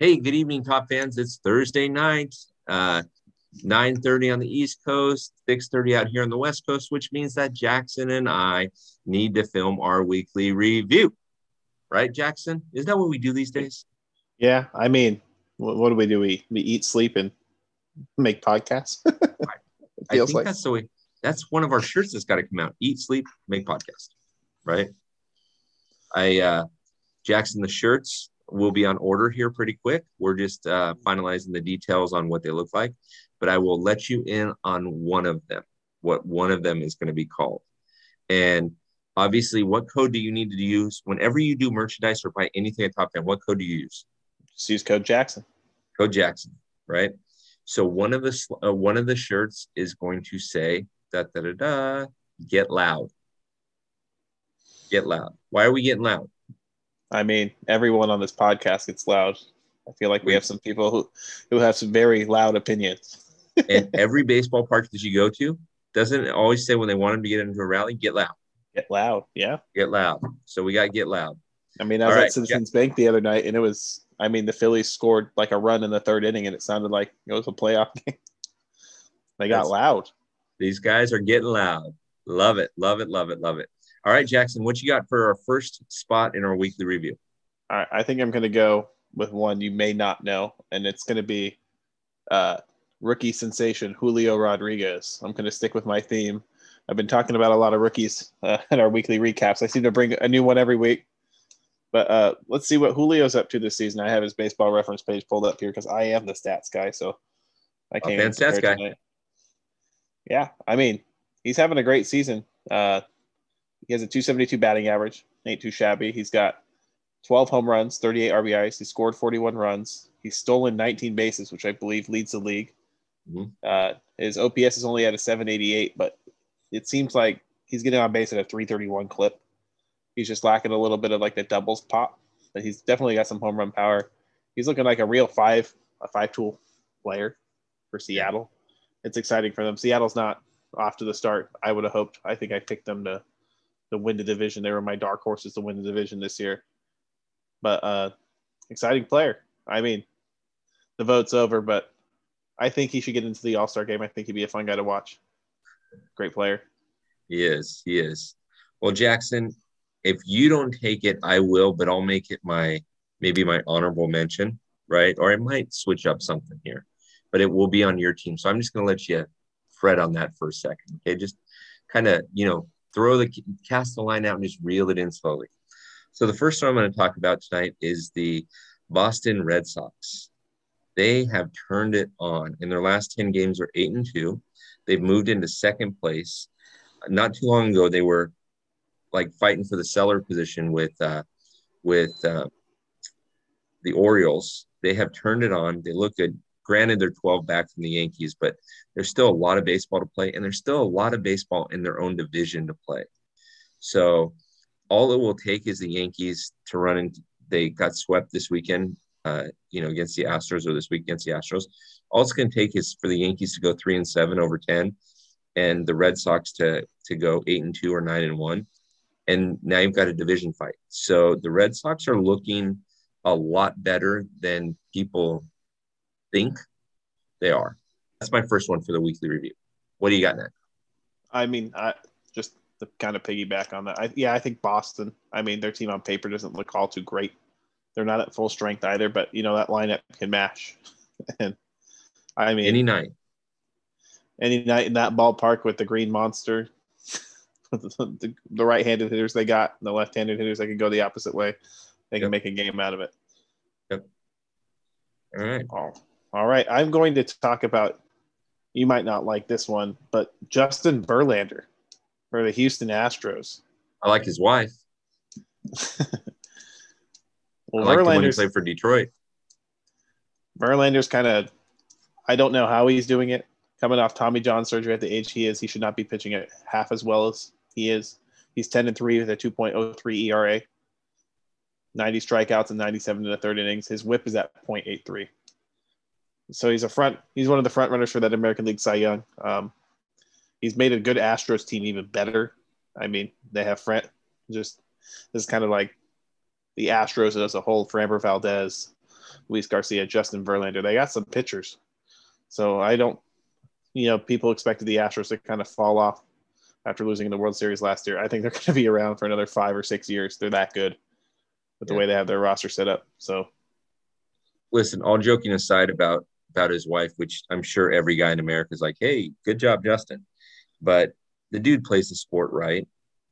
Hey, good evening, top fans. It's Thursday night, uh, 9.30 on the East Coast, 6.30 out here on the West Coast, which means that Jackson and I need to film our weekly review. Right, Jackson? Is that what we do these days? Yeah, I mean, what, what do we do? We, we eat, sleep, and make podcasts. I think like. that's the way. That's one of our shirts that's got to come out. Eat, sleep, make podcast. Right. I uh Jackson, the shirts will be on order here pretty quick. We're just uh, finalizing the details on what they look like, but I will let you in on one of them, what one of them is going to be called. And obviously, what code do you need to use whenever you do merchandise or buy anything at Top Fan? What code do you use? Just use code Jackson. Code Jackson, right? So one of the uh, one of the shirts is going to say da da da da get loud. Get loud. Why are we getting loud? I mean, everyone on this podcast gets loud. I feel like we have some people who, who have some very loud opinions. and every baseball park that you go to doesn't always say when they want them to get into a rally, get loud. Get loud, yeah. Get loud. So we got to get loud. I mean, I was All at right. Citizens yeah. Bank the other night, and it was. I mean, the Phillies scored like a run in the third inning, and it sounded like it was a playoff game. they got That's, loud. These guys are getting loud. Love it, love it, love it, love it. All right, Jackson, what you got for our first spot in our weekly review? All right, I think I'm going to go with one you may not know, and it's going to be uh, rookie sensation Julio Rodriguez. I'm going to stick with my theme. I've been talking about a lot of rookies uh, in our weekly recaps. I seem to bring a new one every week. But uh, let's see what Julio's up to this season. I have his baseball reference page pulled up here because I am the stats guy. So I can't. Oh, stats guy. Tonight. Yeah, I mean, he's having a great season. Uh, he has a 272 batting average, ain't too shabby. He's got 12 home runs, 38 RBIs. He scored 41 runs. He's stolen 19 bases, which I believe leads the league. Mm-hmm. Uh, his OPS is only at a 788, but it seems like he's getting on base at a 331 clip. He's just lacking a little bit of like the doubles pop, but he's definitely got some home run power. He's looking like a real five, a five tool player for Seattle. It's exciting for them. Seattle's not off to the start I would have hoped. I think I picked them to to win the division. They were my dark horses to win the division this year. But uh, exciting player. I mean, the vote's over, but I think he should get into the All Star game. I think he'd be a fun guy to watch. Great player. He is. He is. Well, Jackson, if you don't take it, I will, but I'll make it my maybe my honorable mention, right? Or I might switch up something here, but it will be on your team. So I'm just going to let you fret on that for a second. Okay. Just kind of, you know, throw the cast the line out and just reel it in slowly. So the first one I'm going to talk about tonight is the Boston Red Sox. They have turned it on. In their last 10 games are 8 and 2. They've moved into second place. Not too long ago they were like fighting for the cellar position with uh with uh, the Orioles. They have turned it on. They look good. Granted, they're 12 back from the Yankees, but there's still a lot of baseball to play, and there's still a lot of baseball in their own division to play. So all it will take is the Yankees to run and they got swept this weekend, uh, you know, against the Astros or this week against the Astros. All it's going to take is for the Yankees to go three and seven over 10 and the Red Sox to, to go eight and two or nine and one. And now you've got a division fight. So the Red Sox are looking a lot better than people think they are. That's my first one for the weekly review. What do you got next? I mean, I just to kind of piggyback on that. I, yeah, I think Boston. I mean, their team on paper doesn't look all too great. They're not at full strength either, but you know that lineup can mash. and I mean, any night, any night in that ballpark with the Green Monster, the, the, the right-handed hitters they got, the left-handed hitters they can go the opposite way. They can make a game out of it. Yep. All right. Oh. All right, I'm going to talk about. You might not like this one, but Justin Verlander for the Houston Astros. I like his wife. well, I like when he played for Detroit. Verlander's kind of. I don't know how he's doing it. Coming off Tommy John surgery at the age he is, he should not be pitching it half as well as he is. He's 10 and 3 with a 2.03 ERA, 90 strikeouts and 97 in the third innings. His whip is at 0.83. So he's a front. He's one of the front runners for that American League Cy Young. Um, he's made a good Astros team even better. I mean, they have front Just this is kind of like the Astros as a whole. Framber Valdez, Luis Garcia, Justin Verlander. They got some pitchers. So I don't, you know, people expected the Astros to kind of fall off after losing the World Series last year. I think they're going to be around for another five or six years. They're that good with the yeah. way they have their roster set up. So, listen, all joking aside about about his wife, which I'm sure every guy in America is like, "Hey, good job, Justin," but the dude plays the sport right.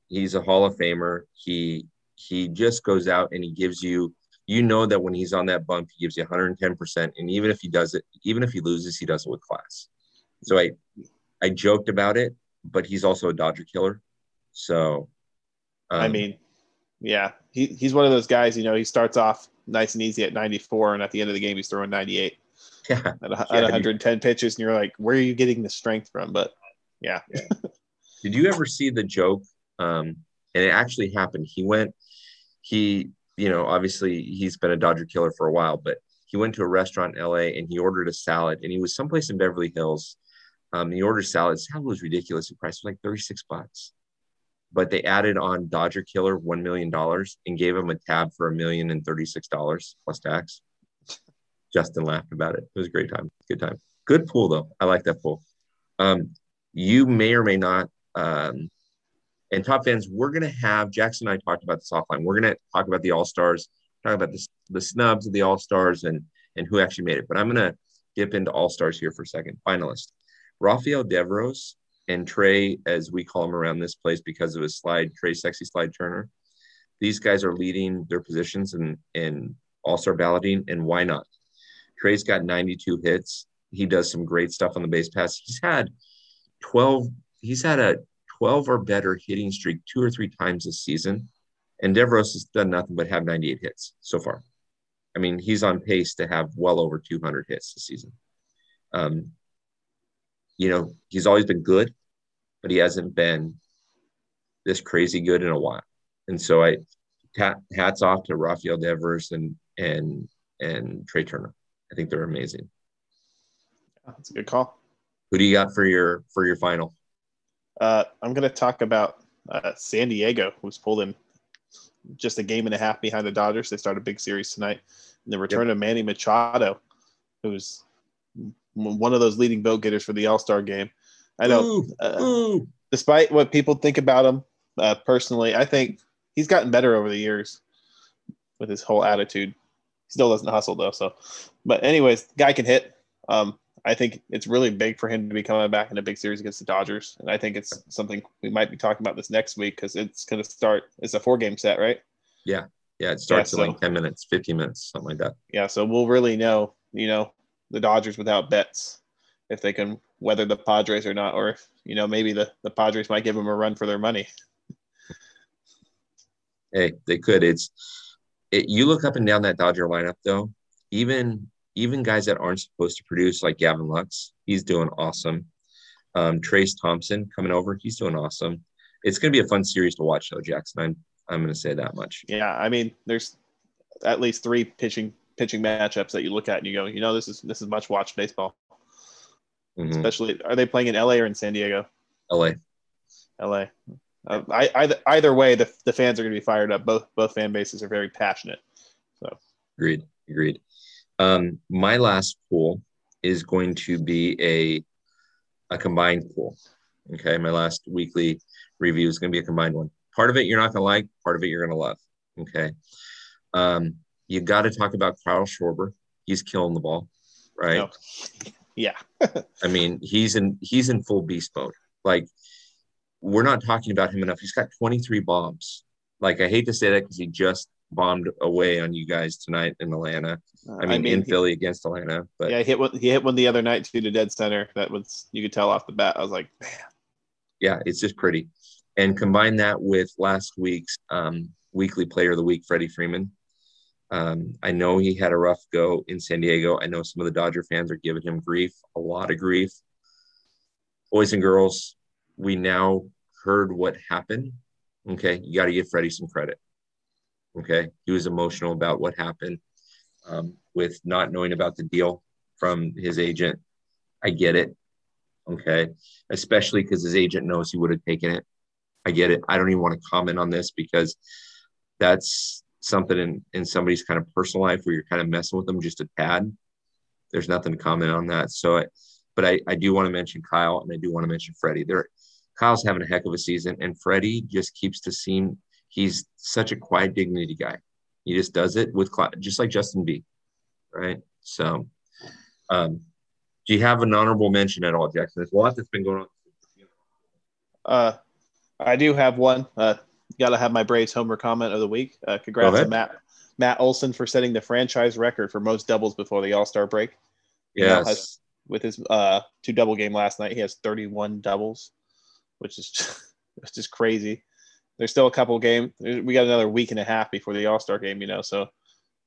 He's a Hall of Famer. He he just goes out and he gives you you know that when he's on that bump, he gives you 110%. And even if he does it, even if he loses, he does it with class. So I I joked about it, but he's also a Dodger killer. So um, I mean, yeah, he, he's one of those guys, you know, he starts off nice and easy at 94, and at the end of the game, he's throwing 98 yeah, at, at yeah, 110 pitches, and you're like, where are you getting the strength from? But yeah. yeah. Did you ever see the joke? Um, and it actually happened. He went, he, you know, obviously he's been a Dodger killer for a while, but he went to a restaurant in LA and he ordered a salad, and he was someplace in Beverly Hills. Um, he ordered salad. Salad was ridiculous. The price was like 36 bucks but they added on Dodger Killer $1 million and gave him a tab for a million and $36 plus tax. Justin laughed about it. It was a great time. Good time. Good pool, though. I like that pool. Um, you may or may not, um, and top fans, we're going to have Jackson and I talked about this offline. We're going to talk about the All Stars, talk about the, the snubs of the All Stars and, and who actually made it. But I'm going to dip into All Stars here for a second. Finalist Rafael Devers and Trey, as we call him around this place because of his slide, Trey Sexy Slide Turner. These guys are leading their positions in, in All Star balloting, and why not? Trey's got 92 hits. He does some great stuff on the base pass. He's had 12, he's had a 12 or better hitting streak two or three times this season. And Devers has done nothing but have 98 hits so far. I mean, he's on pace to have well over 200 hits this season. Um, you know, he's always been good, but he hasn't been this crazy good in a while. And so I hats off to Rafael Devers and and and Trey Turner. I think they're amazing. That's a good call. Who do you got for your for your final? Uh, I'm going to talk about uh, San Diego, who's pulled in just a game and a half behind the Dodgers. They start a big series tonight. And the return yep. of Manny Machado, who's one of those leading vote getters for the All Star game. I know, ooh, uh, ooh. despite what people think about him, uh, personally, I think he's gotten better over the years with his whole attitude. Still doesn't hustle though. So, but anyways, guy can hit. Um, I think it's really big for him to be coming back in a big series against the Dodgers, and I think it's something we might be talking about this next week because it's going to start. It's a four game set, right? Yeah, yeah. It starts yeah, so, in like ten minutes, fifteen minutes, something like that. Yeah, so we'll really know, you know, the Dodgers without Betts if they can weather the Padres or not, or if you know maybe the the Padres might give them a run for their money. Hey, they could. It's it, you look up and down that Dodger lineup though. Even even guys that aren't supposed to produce, like Gavin Lux, he's doing awesome. Um, Trayce Thompson coming over, he's doing awesome. It's going to be a fun series to watch, though, Jackson. I'm I'm going to say that much. Yeah, I mean, there's at least three pitching pitching matchups that you look at and you go, you know, this is this is much watched baseball. Mm-hmm. Especially, are they playing in LA or in San Diego? LA. LA. Uh, I, either, either way, the, the fans are going to be fired up. Both both fan bases are very passionate. So agreed, agreed. Um, my last pool is going to be a a combined pool. Okay, my last weekly review is going to be a combined one. Part of it you're not going to like, part of it you're going to love. Okay. Um, you got to talk about Kyle Schwarber. He's killing the ball, right? No. Yeah. I mean, he's in he's in full beast mode. Like we're not talking about him enough. He's got 23 bombs. Like I hate to say that because he just bombed away on you guys tonight in Atlanta. Uh, I, mean, I mean, in he, Philly against Atlanta. But yeah, he hit one. He hit one the other night to the dead center. That was you could tell off the bat. I was like, man. Yeah, it's just pretty. And combine that with last week's um, weekly player of the week, Freddie Freeman. Um, I know he had a rough go in San Diego. I know some of the Dodger fans are giving him grief, a lot of grief. Boys and girls, we now heard what happened. Okay, you got to give Freddie some credit. Okay, he was emotional about what happened um, with not knowing about the deal from his agent. I get it. Okay, especially because his agent knows he would have taken it. I get it. I don't even want to comment on this because that's something in, in somebody's kind of personal life where you're kind of messing with them just a tad, there's nothing to comment on that. So, I, but I, I do want to mention Kyle and I do want to mention Freddie. They're, Kyle's having a heck of a season, and Freddie just keeps to seem he's such a quiet dignity guy. He just does it with just like Justin B. Right. So, um, do you have an honorable mention at all, Jackson? There's a lot that's been going on. Uh, I do have one. Uh, got to have my Braves homer comment of the week. Uh, congrats to Matt Matt Olson for setting the franchise record for most doubles before the All Star break. Yes. Has, with his uh, two double game last night, he has 31 doubles, which is just, just crazy. There's still a couple games. We got another week and a half before the All Star game, you know. So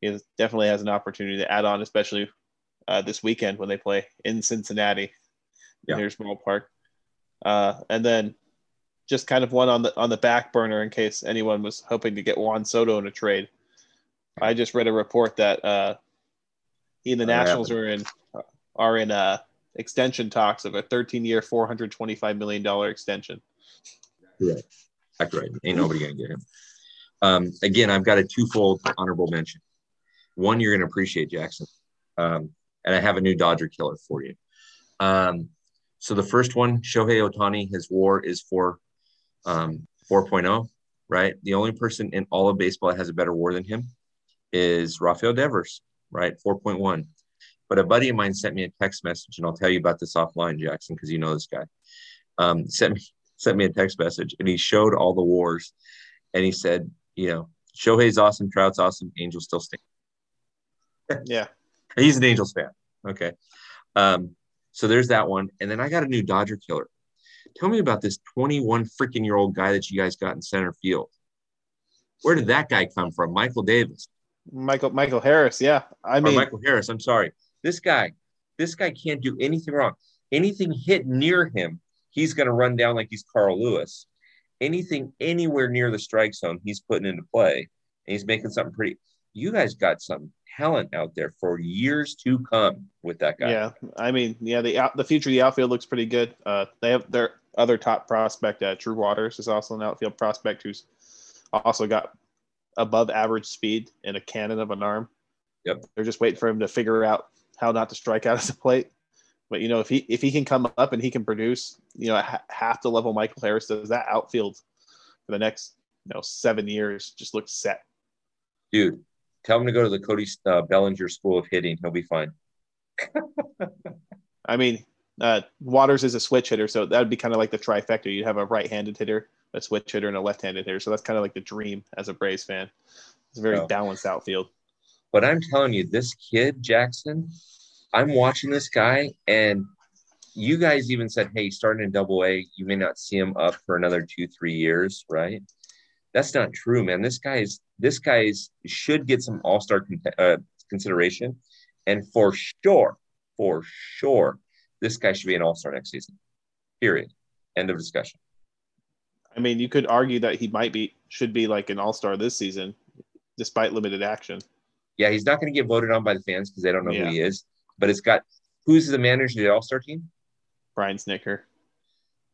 he definitely has an opportunity to add on, especially uh, this weekend when they play in Cincinnati, yeah. in their small park. Uh, and then just kind of one on the on the back burner in case anyone was hoping to get Juan Soto in a trade. I just read a report that uh, he and the Nationals are in are in uh, extension talks of a 13 year, 425 million dollar extension. Right, that's right. Ain't nobody gonna get him. Um, again, I've got a twofold honorable mention. One, you're gonna appreciate Jackson, um, and I have a new Dodger killer for you. Um, so the first one, Shohei Ohtani, his WAR is for um, 4.0, right? The only person in all of baseball that has a better WAR than him is Rafael Devers, right? 4.1. But a buddy of mine sent me a text message, and I'll tell you about this offline, Jackson, because you know this guy. Um, sent me sent me a text message, and he showed all the wars, and he said, you know, Shohei's awesome, Trout's awesome, Angels still stink. yeah, he's an Angels fan. Okay, um, so there's that one, and then I got a new Dodger killer. Tell me about this 21 freaking year old guy that you guys got in center field. Where did that guy come from? Michael Davis. Michael Michael Harris, yeah. I mean or Michael Harris, I'm sorry. This guy, this guy can't do anything wrong. Anything hit near him, he's gonna run down like he's Carl Lewis. Anything anywhere near the strike zone, he's putting into play and he's making something pretty. You guys got some talent out there for years to come with that guy. Yeah, I mean, yeah, the out, the future of the outfield looks pretty good. Uh, they have their other top prospect, uh, Drew Waters, is also an outfield prospect who's also got above average speed and a cannon of an arm. Yep. They're just waiting for him to figure out how not to strike out as a plate. But you know, if he if he can come up and he can produce, you know, half the level Michael Harris does, that outfield for the next you know seven years just looks set. Dude, tell him to go to the Cody uh, Bellinger School of Hitting. He'll be fine. I mean, uh, Waters is a switch hitter, so that would be kind of like the trifecta. You'd have a right-handed hitter, a switch hitter, and a left-handed hitter. So that's kind of like the dream as a Braves fan. It's a very oh. balanced outfield. But I'm telling you, this kid Jackson, I'm watching this guy, and you guys even said, "Hey, starting in Double A, you may not see him up for another two, three years, right?" That's not true, man. This guy is this guy should get some All Star con- uh, consideration, and for sure, for sure, this guy should be an All Star next season. Period. End of discussion. I mean, you could argue that he might be should be like an All Star this season, despite limited action. Yeah, he's not going to get voted on by the fans because they don't know yeah. who he is. But it's got who's the manager of the All Star team? Brian Snitker.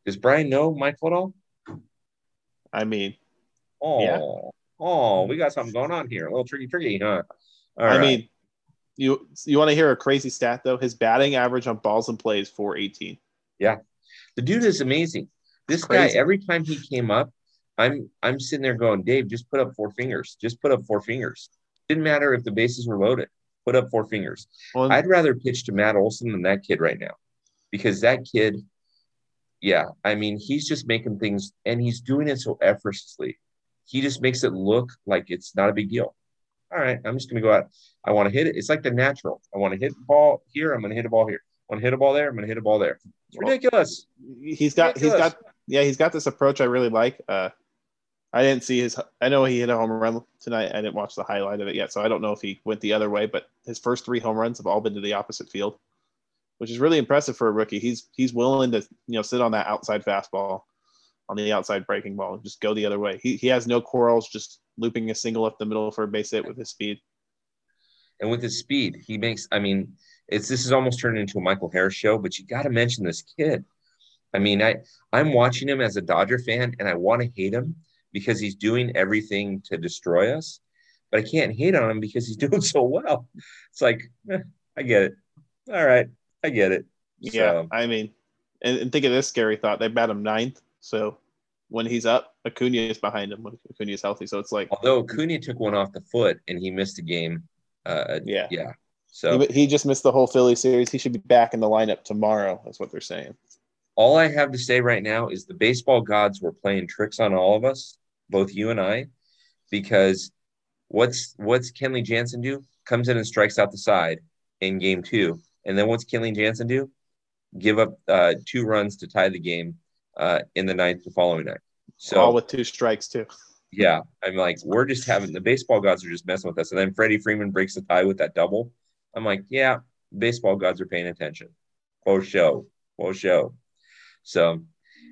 Does Brian know Michael at all? I mean, oh, yeah. oh, we got something going on here. A little tricky, tricky, huh? All I right. mean, you you want to hear a crazy stat though? His batting average on balls and plays 418. Yeah. The dude is amazing. This guy, every time he came up, I'm I'm sitting there going, Dave, just put up four fingers. Just put up four fingers. Didn't matter if the bases were loaded. Put up four fingers. Well, I'd rather pitch to Matt Olson than that kid right now. Because that kid, yeah, I mean, he's just making things and he's doing it so effortlessly. He just makes it look like it's not a big deal all right, I'm just going to go out. I want to hit it. It's like the natural. I want to hit the ball here. I'm going to hit a ball here. I want to hit a ball there. I'm going to hit a ball there. It's ridiculous. He's got, ridiculous. he's got, yeah, he's got this approach I really like. Uh, I didn't see his, I know he hit a home run tonight. I didn't watch the highlight of it yet. So I don't know if he went the other way, but his first three home runs have all been to the opposite field, which is really impressive for a rookie. He's, he's willing to, you know, sit on that outside fastball on the outside breaking ball, and just go the other way. He, he has no quarrels, just looping a single up the middle for a base hit with his speed. And with his speed, he makes. I mean, it's this is almost turned into a Michael Harris show, but you got to mention this kid. I mean, I I'm watching him as a Dodger fan, and I want to hate him because he's doing everything to destroy us. but I can't hate on him because he's doing so well. It's like, eh, I get it. All right, I get it. Yeah, so. I mean, and, and, think of this scary thought: they bat him ninth, so when he's up, Acuna is behind him when Acuna is healthy. So it's like, although Acuna took one off the foot and he missed a game. Uh, yeah, yeah. So he, he just missed the whole Philly series. He should be back in the lineup tomorrow. That's what they're saying. All I have to say right now is the baseball gods were playing tricks on all of us, both you and I, because what's what's Kenley Jansen do? Comes in and strikes out the side in game two, and then what's Kenley Jansen do? Give up uh, two runs to tie the game uh, in the ninth the following night. So all with two strikes too. Yeah, I'm like, we're just having the baseball gods are just messing with us, and then Freddie Freeman breaks the tie with that double. I'm like, yeah, baseball gods are paying attention. Oh show, oh show. So,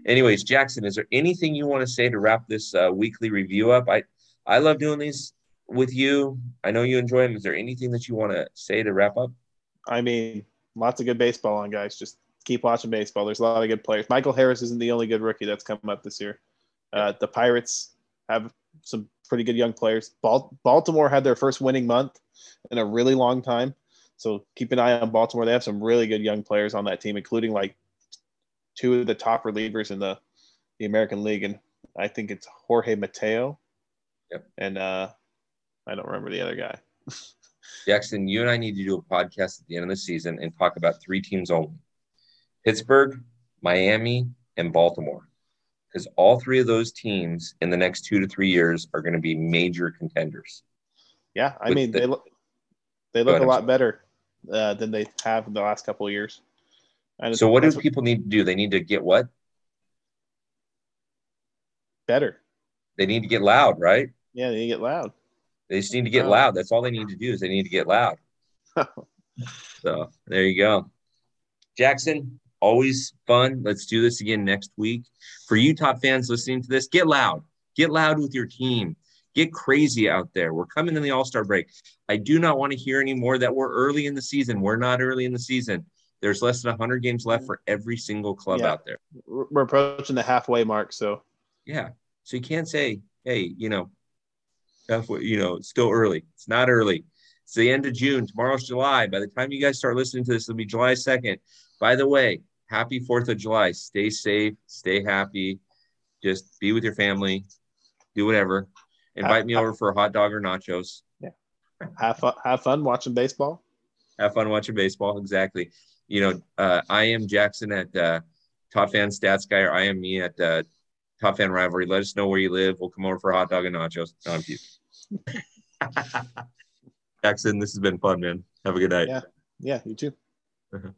anyways, Jackson, is there anything you want to say to wrap this uh, weekly review up? I I love doing these with you. I know you enjoy them. Is there anything that you want to say to wrap up? I mean, lots of good baseball on, guys. Just keep watching baseball. There's a lot of good players. Michael Harris isn't the only good rookie that's come up this year. Uh, the Pirates have some pretty good young players. Baltimore had their first winning month in a really long time. So keep an eye on Baltimore. They have some really good young players on that team, including like two of the top relievers in the, the American League. And I think it's Jorge Mateo. Yep. And uh, I don't remember the other guy. Jackson, you and I need to do a podcast at the end of the season and talk about three teams only Pittsburgh, Miami, and Baltimore. Because all three of those teams in the next two to three years are going to be major contenders. Yeah, I mean, the, they look, they look ahead, a lot better uh, than they have in the last couple of years. So, what do people need to do? They need to get what? Better. They need to get loud, right? Yeah, they need to get loud. They just need to get loud. That's all they need to do is they need to get loud. so there you go. Jackson, always fun. Let's do this again next week. For you top fans listening to this, get loud. Get loud with your team. Get crazy out there. We're coming in the All Star break. I do not want to hear anymore that we're early in the season. We're not early in the season. There's less than 100 games left for every single club yeah. out there. We're approaching the halfway mark. So, yeah. So you can't say, hey, you know, halfway, you know, it's still early. It's not early. It's the end of June. Tomorrow's July. By the time you guys start listening to this, it'll be July 2nd. By the way, happy 4th of July. Stay safe, stay happy. Just be with your family, do whatever. Invite have, me over for a hot dog or nachos. Yeah. Have fun, have fun watching baseball. Have fun watching baseball. Exactly. You know, uh, I am Jackson at uh, Top Fan Stats Guy, or I am me at uh, Top Fan Rivalry. Let us know where you live. We'll come over for a hot dog and nachos. No, I'm Jackson, this has been fun, man. Have a good night. Yeah. Yeah, you too. Uh-huh.